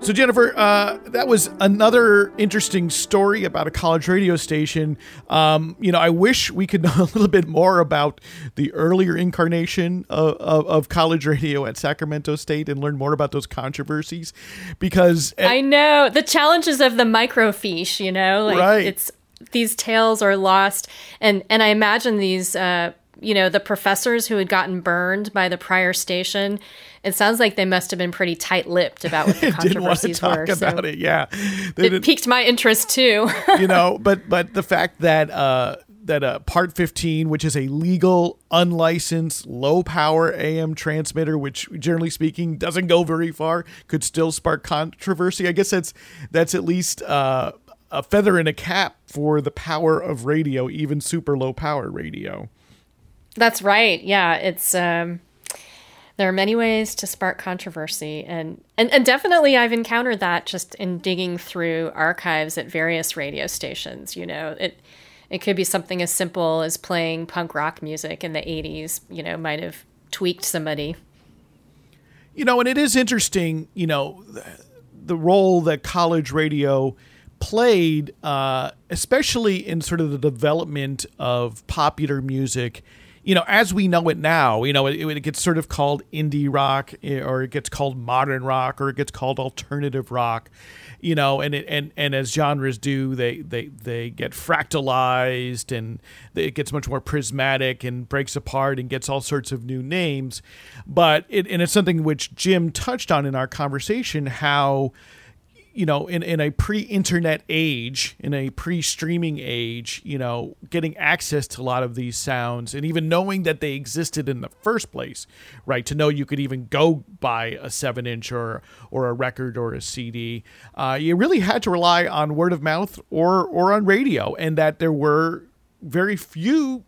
S2: So, Jennifer, uh, that was another interesting story about a college radio station. Um, you know, I wish we could know a little bit more about the earlier incarnation of, of, of, college radio at Sacramento State and learn more about those controversies because
S3: at, I know the challenges of the microfiche, you know, like
S2: right.
S3: it's these tales are lost. And, and I imagine these, uh, you know, the professors who had gotten burned by the prior station it sounds like they must have been pretty tight-lipped about what the controversies
S2: didn't want to talk
S3: were.
S2: About so it, yeah,
S3: they it piqued my interest too.
S2: you know, but but the fact that uh, that uh, Part 15, which is a legal, unlicensed, low power AM transmitter, which generally speaking doesn't go very far, could still spark controversy. I guess that's that's at least uh, a feather in a cap for the power of radio, even super low power radio.
S3: That's right. Yeah, it's um, there are many ways to spark controversy and, and and definitely I've encountered that just in digging through archives at various radio stations, you know. It it could be something as simple as playing punk rock music in the 80s, you know, might have tweaked somebody.
S2: You know, and it is interesting, you know, the role that college radio played, uh, especially in sort of the development of popular music you know, as we know it now, you know, it, it, gets sort of called indie rock, eh, or it gets called modern rock, or it gets called alternative rock, you know, and it, and and as genres do, they they they get fractalized, and it gets much more prismatic and breaks apart and gets all sorts of new names. But it and it's something which Jim touched on in our conversation how you know, in, in a pre internet age, in a pre streaming age, you know, getting access to a lot of these sounds and even knowing that they existed in the first place, right? To know you could even go buy a seven inch or, or a record or a CD, uh, you really had to rely on word of mouth or, or on radio, and that there were very few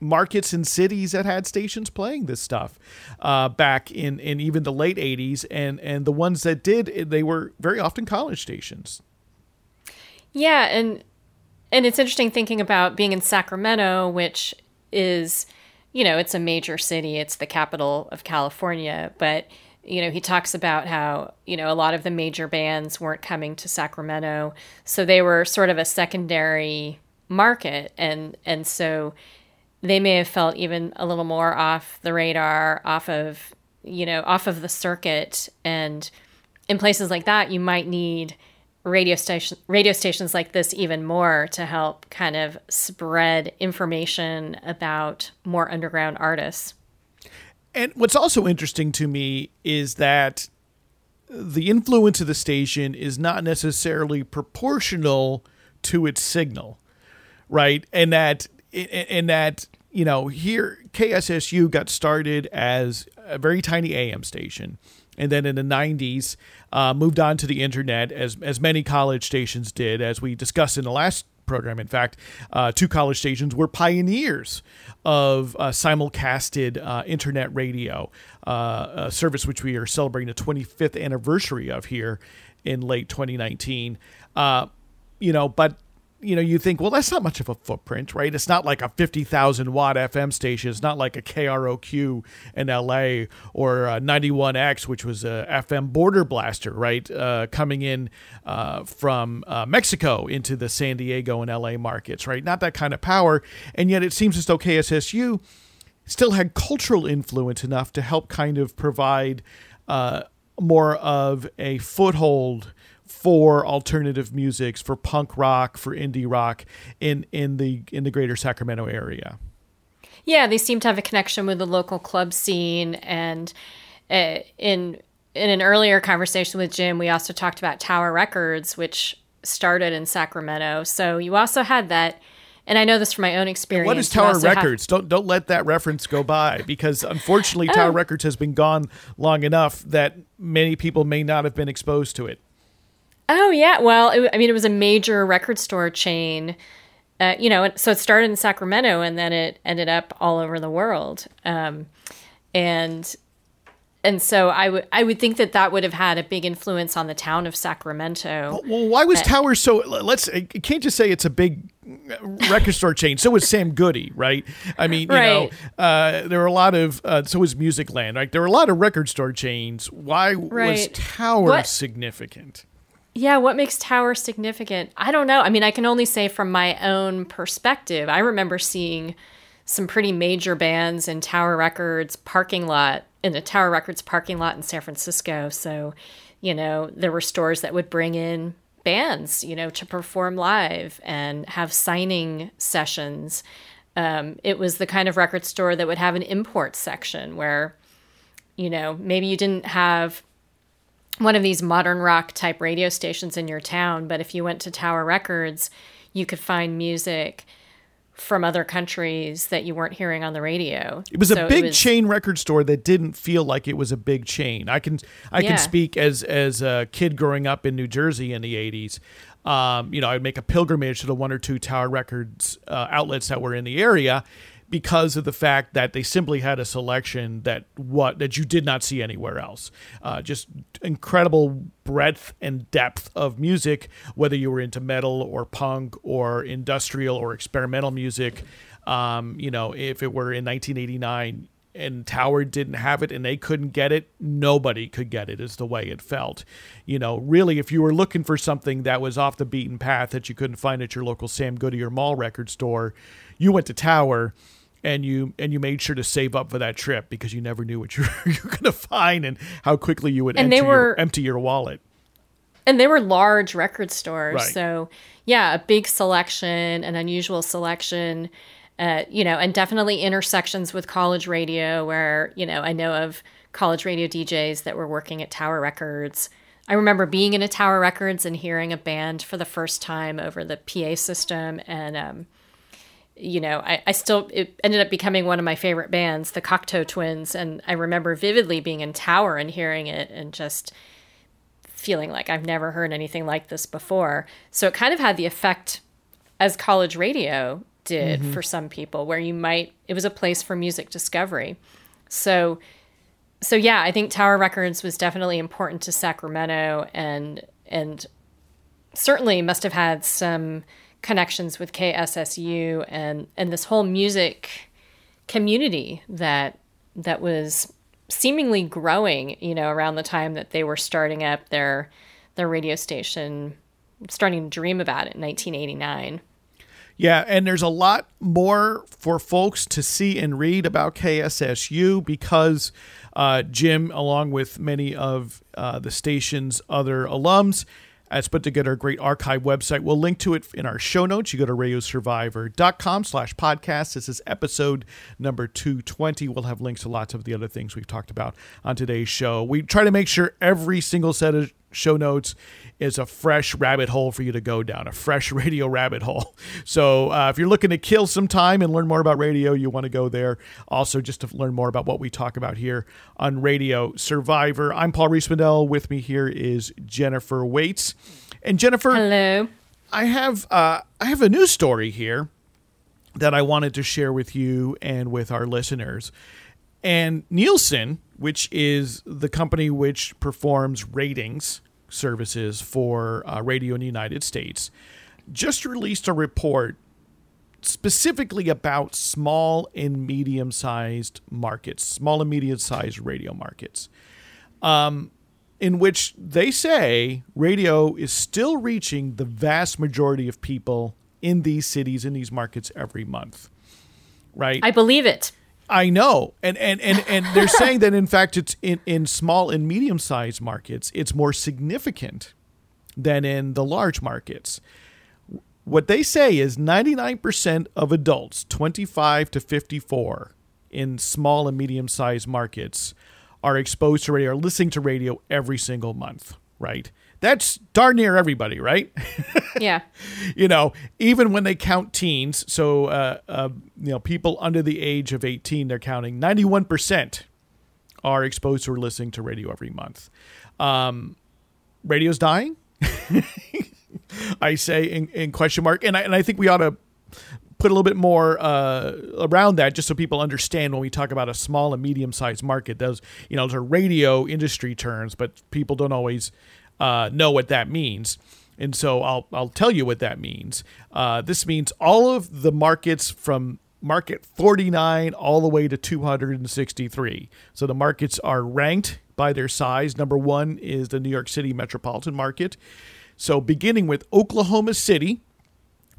S2: markets and cities that had stations playing this stuff uh, back in, in even the late 80s and, and the ones that did they were very often college stations.
S3: Yeah and and it's interesting thinking about being in sacramento which is you know it's a major city. It's the capital of california. But you know he talks about how you know a lot of the major bands weren't coming to sacramento. So they were sort of a secondary market. And and so they may have felt even a little more off the radar, off of, you know, off of the circuit. And in places like that, you might need radio station radio stations like this even more to help kind of spread information about more underground artists.
S2: And what's also interesting to me is that the influence of the station is not necessarily proportional to its signal, right? And that and that you know here KSSU got started as a very tiny AM station, and then in the '90s uh, moved on to the internet as as many college stations did, as we discussed in the last program. In fact, uh, two college stations were pioneers of uh, simulcasted uh, internet radio, uh, a service which we are celebrating the 25th anniversary of here in late 2019. Uh, you know, but you know, you think, well, that's not much of a footprint, right? It's not like a 50,000 watt FM station. It's not like a KROQ in LA or 91X, which was a FM border blaster, right? Uh, coming in uh, from uh, Mexico into the San Diego and LA markets, right? Not that kind of power. And yet it seems as though KSSU still had cultural influence enough to help kind of provide uh, more of a foothold for alternative musics, for punk rock, for indie rock in in the in the greater Sacramento area.
S3: Yeah, they seem to have a connection with the local club scene, and uh, in in an earlier conversation with Jim, we also talked about Tower Records, which started in Sacramento. So you also had that. And I know this from my own experience.
S2: what is Tower Records? Have... Don't don't let that reference go by because unfortunately oh. Tower Records has been gone long enough that many people may not have been exposed to it.
S3: Oh yeah, well, it, I mean, it was a major record store chain. Uh, you know, so it started in Sacramento and then it ended up all over the world. Um, and and so I would I would think that that would have had a big influence on the town of Sacramento.
S2: Well, why was Tower so? Let's you can't just say it's a big record store chain. So was Sam Goody, right? I mean, you right. know, uh, there were a lot of uh, so was Musicland. Right? There were a lot of record store chains. Why right. was Tower what? significant?
S3: Yeah, what makes Tower significant? I don't know. I mean, I can only say from my own perspective. I remember seeing some pretty major bands in Tower Records parking lot in the Tower Records parking lot in San Francisco. So, you know, there were stores that would bring in bands, you know, to perform live and have signing sessions. Um, it was the kind of record store that would have an import section where, you know, maybe you didn't have one of these modern rock type radio stations in your town, but if you went to Tower Records, you could find music from other countries that you weren't hearing on the radio.
S2: It was so a big was, chain record store that didn't feel like it was a big chain. I can I yeah. can speak as as a kid growing up in New Jersey in the 80s. Um, you know, I'd make a pilgrimage to the one or two Tower Records uh, outlets that were in the area because of the fact that they simply had a selection that what that you did not see anywhere else. Uh, just incredible breadth and depth of music, whether you were into metal or punk or industrial or experimental music. Um, you know, if it were in 1989 and Tower didn't have it and they couldn't get it, nobody could get it, is the way it felt. You know, really, if you were looking for something that was off the beaten path that you couldn't find at your local Sam Goody or mall record store, you went to Tower and you and you made sure to save up for that trip because you never knew what you were, you were going to find and how quickly you would and empty, were, your, empty your wallet.
S3: And they were large record stores, right. so yeah, a big selection, an unusual selection, uh, you know, and definitely intersections with college radio, where you know I know of college radio DJs that were working at Tower Records. I remember being in a Tower Records and hearing a band for the first time over the PA system. And, um, you know, I, I still, it ended up becoming one of my favorite bands, the Cocteau Twins. And I remember vividly being in Tower and hearing it and just feeling like I've never heard anything like this before. So it kind of had the effect as college radio did mm-hmm. for some people, where you might, it was a place for music discovery. So, so yeah, I think Tower Records was definitely important to Sacramento and, and certainly must have had some connections with KSSU and, and this whole music community that, that was seemingly growing, you know, around the time that they were starting up their their radio station, starting to dream about it in 1989.
S2: Yeah, and there's a lot more for folks to see and read about KSSU because uh, Jim, along with many of uh, the station's other alums, has put together a great archive website. We'll link to it in our show notes. You go to radiosurvivor.com slash podcast. This is episode number 220. We'll have links to lots of the other things we've talked about on today's show. We try to make sure every single set of show notes is a fresh rabbit hole for you to go down, a fresh radio rabbit hole. So uh, if you're looking to kill some time and learn more about radio, you want to go there. Also, just to learn more about what we talk about here on Radio Survivor. I'm Paul Riismandel. With me here is Jennifer Waits. And Jennifer,
S3: hello.
S2: I have uh, I have a news story here that I wanted to share with you and with our listeners. And Nielsen, which is the company which performs ratings services for uh, radio in the United States, just released a report specifically about small and medium sized markets, small and medium sized radio markets, um, in which they say radio is still reaching the vast majority of people in these cities, in these markets every month. Right?
S3: I believe it.
S2: I know, and and and and they're saying that in fact it's in in small and medium sized markets it's more significant than in the large markets. What they say is 99% of adults 25 to 54 in small and medium sized markets are exposed to radio, are listening to radio every single month, right? That's darn near everybody, right?
S3: Yeah.
S2: you know, even when they count teens, so uh, uh, you know, people under the age of 18, they're counting 91% are exposed or listening to radio every month. Um, radio's dying. I say in, in, question mark, and I, and I think we ought to put a little bit more uh, around that just so people understand when we talk about a small and medium sized market. Those you know those are radio industry terms, but people don't always uh, know what that means. And so I'll, I'll tell you what that means. Uh, this means all of the markets from market 49 all the way to 263. So the markets are ranked by their size. Number one is the New York City metropolitan market. So beginning with Oklahoma City,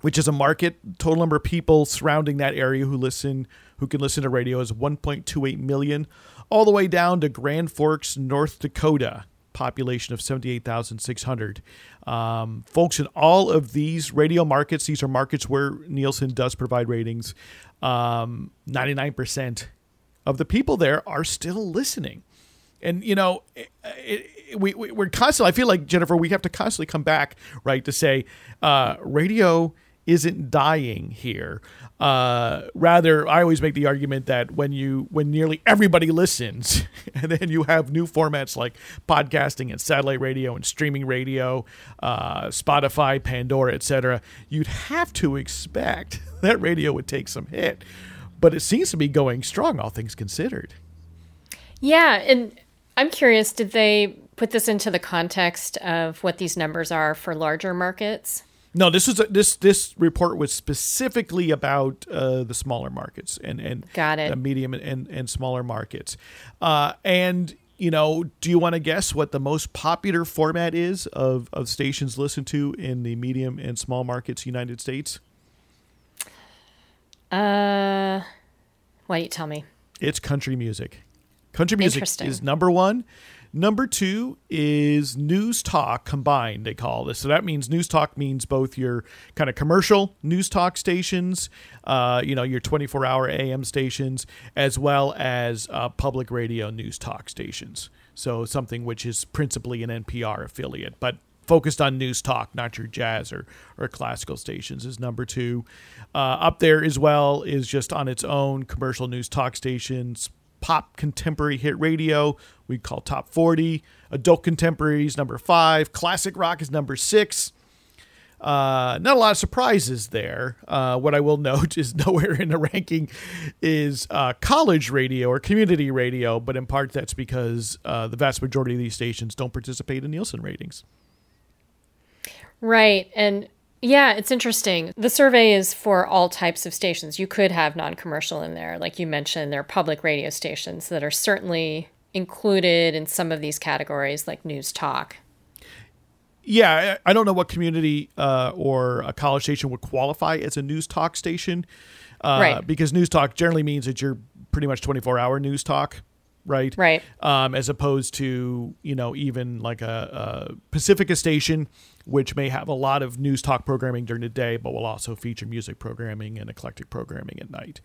S2: which is a market, total number of people surrounding that area who listen, who can listen to radio is 1.28 million, all the way down to Grand Forks, North Dakota, population of 78,600. Um, folks in all of these radio markets, these are markets where Nielsen does provide ratings. Um, 99% of the people there are still listening. And, you know, it, it, we, we, are constantly, I feel like, Jennifer, we have to constantly come back, right, to say uh, radio isn't dying here. Uh, rather, I always make the argument that when you when nearly everybody listens, and then you have new formats like podcasting and satellite radio and streaming radio, uh, Spotify, Pandora, etc., you'd have to expect that radio would take some hit. But it seems to be going strong, all things considered.
S3: Yeah, and I'm curious, did they put this into the context of what these numbers are for larger markets?
S2: No, this was a, this this report was specifically about uh, the smaller markets and and
S3: got it,
S2: medium and and smaller markets, uh, and you know, do you want to guess what the most popular format is of of stations listened to in the medium and small markets, United States?
S3: Uh, why don't you tell me?
S2: It's country music. Country music is number one. Number two is news talk combined, they call this. So that means news talk means both your kind of commercial news talk stations, uh, you know, your 24 hour AM stations, as well as uh, public radio news talk stations. So something which is principally an NPR affiliate, but focused on news talk, not your jazz or, or classical stations, is number two. Uh, up there as well is just on its own commercial news talk stations, pop contemporary hit radio, we call top 40. Adult contemporaries, number five. Classic rock is number six. Uh, not a lot of surprises there. Uh, what I will note is nowhere in the ranking is uh, college radio or community radio, but in part that's because uh, the vast majority of these stations don't participate in Nielsen ratings.
S3: Right. And yeah, it's interesting. The survey is for all types of stations. You could have non commercial in there. Like you mentioned, there are public radio stations that are certainly included in some of these categories, like news talk.
S2: Yeah, I don't know what community uh, or a college station would qualify as a news talk station. Uh, right. Because news talk generally means that you're pretty much 24 hour news talk right?
S3: Right.
S2: Um, as opposed to you know even like a, a Pacifica station, which may have a lot of news talk programming during the day, but will also feature music programming and eclectic programming at night.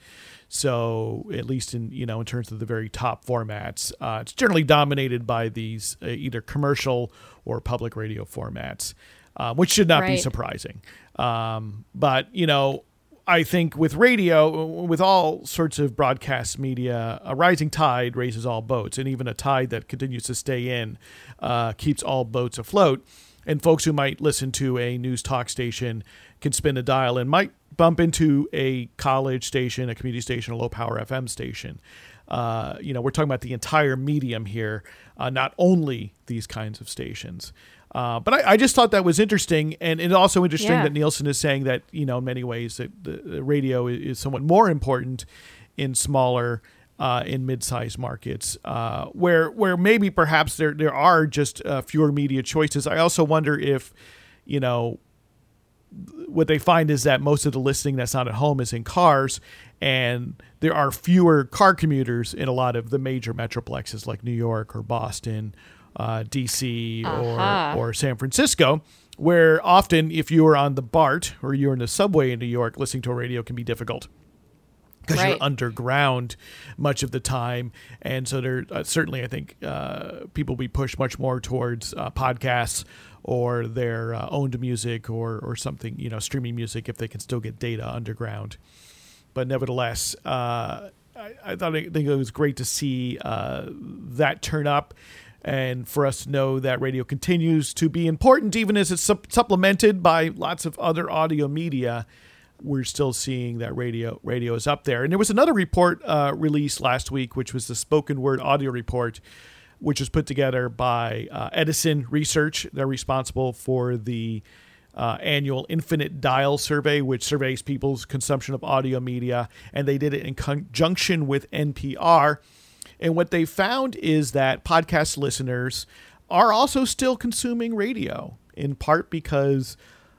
S2: So at least in you know in terms of the very top formats, uh, it's generally dominated by these uh, either commercial or public radio formats, uh, which should not right. be surprising. Um, but you know I think with radio, with all sorts of broadcast media, a rising tide raises all boats, and even a tide that continues to stay in uh, keeps all boats afloat. And folks who might listen to a news talk station can spin a dial and might bump into a college station, a community station, a low power FM station. Uh, you know, we're talking about the entire medium here, uh, not only these kinds of stations. Uh, but I, I, just thought that was interesting, and it's also interesting yeah. that Nielsen is saying that you know in many ways that the, the radio is somewhat more important in smaller, uh, in mid-sized markets, uh, where where maybe perhaps there there are just uh, fewer media choices. I also wonder if you know what they find is that most of the listening that's not at home is in cars, and there are fewer car commuters in a lot of the major metroplexes like New York or Boston uh, DC uh-huh. or or San Francisco, where often if you are on the BART or you're in the subway in New York, listening to a radio can be difficult because right. you're underground much of the time, and so there uh, certainly I think uh, people will be pushed much more towards uh, podcasts or their uh, owned music or or something you know streaming music if they can still get data underground. But nevertheless, uh, I, I, thought I think it was great to see uh, that turn up and for us to know that radio continues to be important, even as it's su- supplemented by lots of other audio media. We're still seeing that radio radio is up there. And there was another report uh, released last week, which was the spoken word audio report, which was put together by uh, Edison Research. They're responsible for the uh, annual Infinite Dial survey, which surveys people's consumption of audio media, and they did it in conjunction with NPR. And what they found is that podcast listeners are also still consuming radio, in part because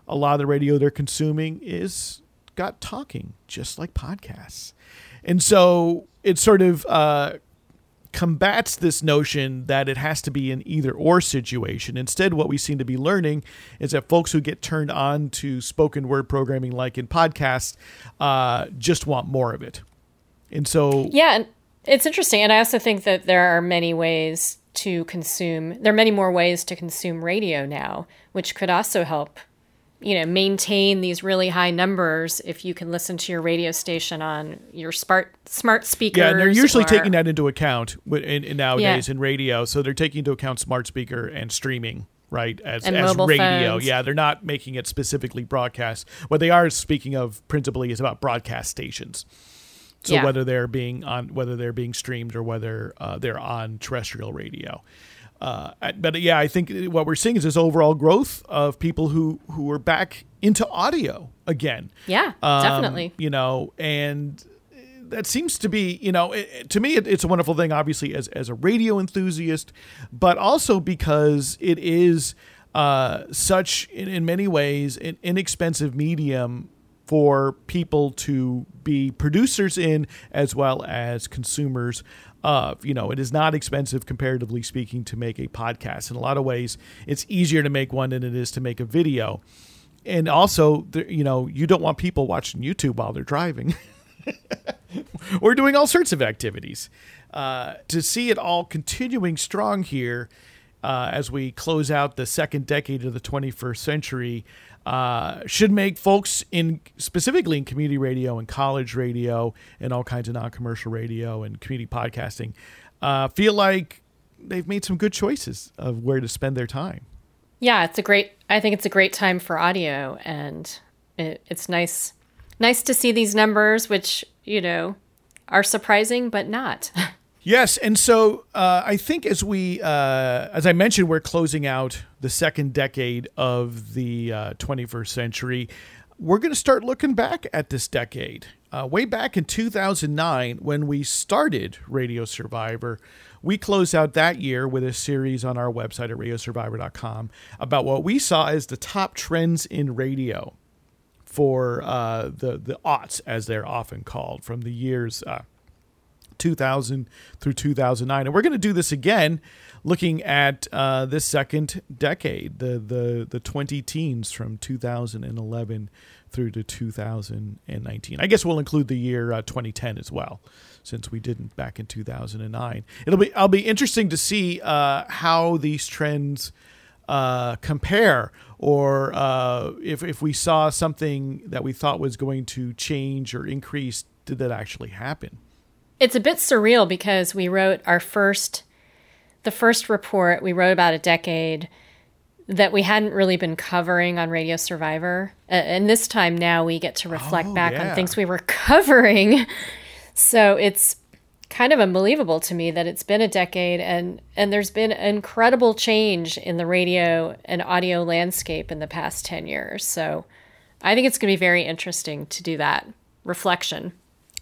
S2: a lot of the radio they're consuming is got talking, just like podcasts. And so it sort of uh, combats this notion that it has to be an either or situation. Instead, what we seem to be learning is that folks who get turned on to spoken word programming, like in podcasts, uh, just want more of it. And so,
S3: yeah, it's interesting. And I also think that there are many ways to consume, there are many more ways to consume radio now, which could also help, you know, maintain these really high numbers if you can listen to your radio station on your smart smart speakers.
S2: Yeah, and they're usually or, taking that into account in, in nowadays yeah. in radio. So they're taking into account smart speaker and streaming right as,
S3: and
S2: as radio
S3: phones.
S2: yeah they're not making it specifically broadcast what they are speaking of principally is about broadcast stations so yeah. whether they're being on, whether they're being streamed or whether uh, they're on terrestrial radio. Uh, but yeah, I think what we're seeing is this overall growth of people who who are back into audio again.
S3: Yeah, um, definitely.
S2: You know, and that seems to be, you know, it, to me, it, it's a wonderful thing, obviously, as as a radio enthusiast, but also because it is uh, such, in, in many ways, an inexpensive medium for people to be producers in as well as consumers of. You know, it is not expensive, comparatively speaking, to make a podcast. In a lot of ways, it's easier to make one than it is to make a video. And also, you know, you don't want people watching YouTube while they're driving. we're doing all sorts of activities. Uh, to see it all continuing strong here uh, as we close out the second decade of the 21st century uh, should make folks in specifically in community radio and college radio and all kinds of non-commercial radio and community podcasting uh, feel like they've made some good choices of where to spend their time.
S3: Yeah, it's a great. I think it's a great time for audio, and it, it's nice, nice to see these numbers, which you know are surprising but not.
S2: Yes, and so uh, I think as we, uh, as I mentioned, we're closing out the second decade of the uh, 21st century. We're going to start looking back at this decade. Uh, way back in 2009, when we started Radio Survivor, we closed out that year with a series on our website at radiosurvivor.com about what we saw as the top trends in radio for uh, the the aughts, as they're often called, from the years uh, 2000 through 2009. And we're going to do this again, looking at uh, this second decade, the, the, the 20 teens from 2011 through to 2019. I guess we'll include the year uh, 2010 as well, since we didn't back in 2009. It'll be I'll be interesting to see uh, how these trends uh, compare, or uh, if if we saw something that we thought was going to change or increase, did that actually happen?
S3: It's a bit surreal because we wrote our first, the first report we wrote about a decade that we hadn't really been covering on Radio Survivor. Uh, and this time now we get to reflect oh, back yeah. on things we were covering. so it's kind of unbelievable to me that it's been a decade and and there's been incredible change in the radio and audio landscape in the past 10 years. So I think it's going to be very interesting to do that reflection.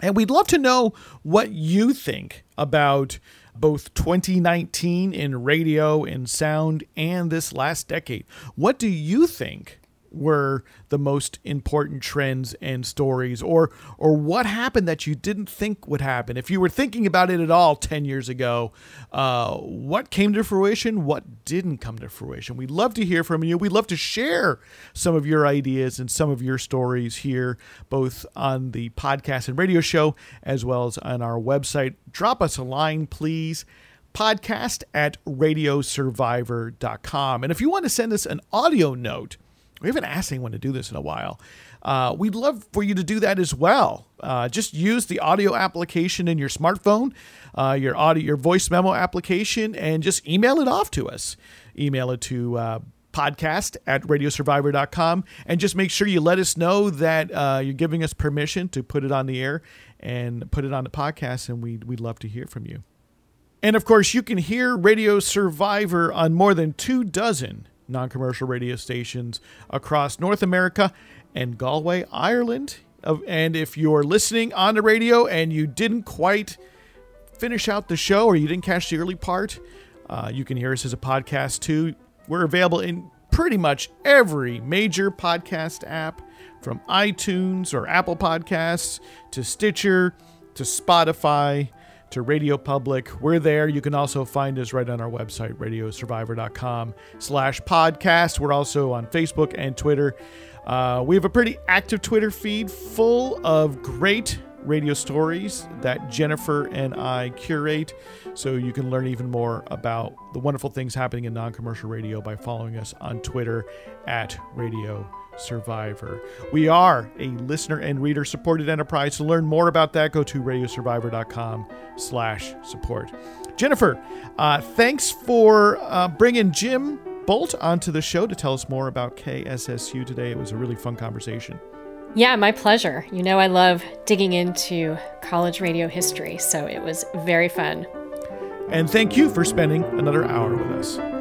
S2: And we'd love to know what you think about both 2019 in radio and sound and this last decade. What do you think were the most important trends and stories or or what happened that you didn't think would happen. If you were thinking about it at all 10 years ago uh, what came to fruition what didn't come to fruition. We'd love to hear from you. We'd love to share some of your ideas and some of your stories here both on the podcast and radio show as well as on our website. Drop us a line please. Podcast at radiosurvivor.com and if you want to send us an audio note we haven't asked anyone to do this in a while. Uh, we'd love for you to do that as well. Uh, just use the audio application in your smartphone, uh, your audio, your voice memo application, and just email it off to us. Email it to uh, podcast at radiosurvivor.com and just make sure you let us know that uh, you're giving us permission to put it on the air and put it on the podcast, and we'd, we'd love to hear from you. And of course, you can hear Radio Survivor on more than two dozen non commercial radio stations across North America and Galway, Ireland. And if you're listening on the radio and you didn't quite finish out the show or you didn't catch the early part, uh, you can hear us as a podcast too. We're available in pretty much every major podcast app from iTunes or Apple Podcasts to Stitcher to Spotify to Radio Public. We're there. You can also find us right on our website, radiosurvivor.com slash podcast. We're also on Facebook and Twitter. Uh, we have a pretty active Twitter feed full of great radio stories that Jennifer and I curate. So you can learn even more about the wonderful things happening in non commercial radio by following us on Twitter at Radio Survivor. We are a listener and reader supported enterprise. To learn more about that, go to radiosurvivor.com slash support. Jennifer, uh, thanks for uh, bringing Jim Bolt onto the show to tell us more about KSSU today. It was a really fun conversation.
S3: Yeah, my pleasure. You know, I love digging into college radio history, so it was very fun.
S2: And thank you for spending another hour with us.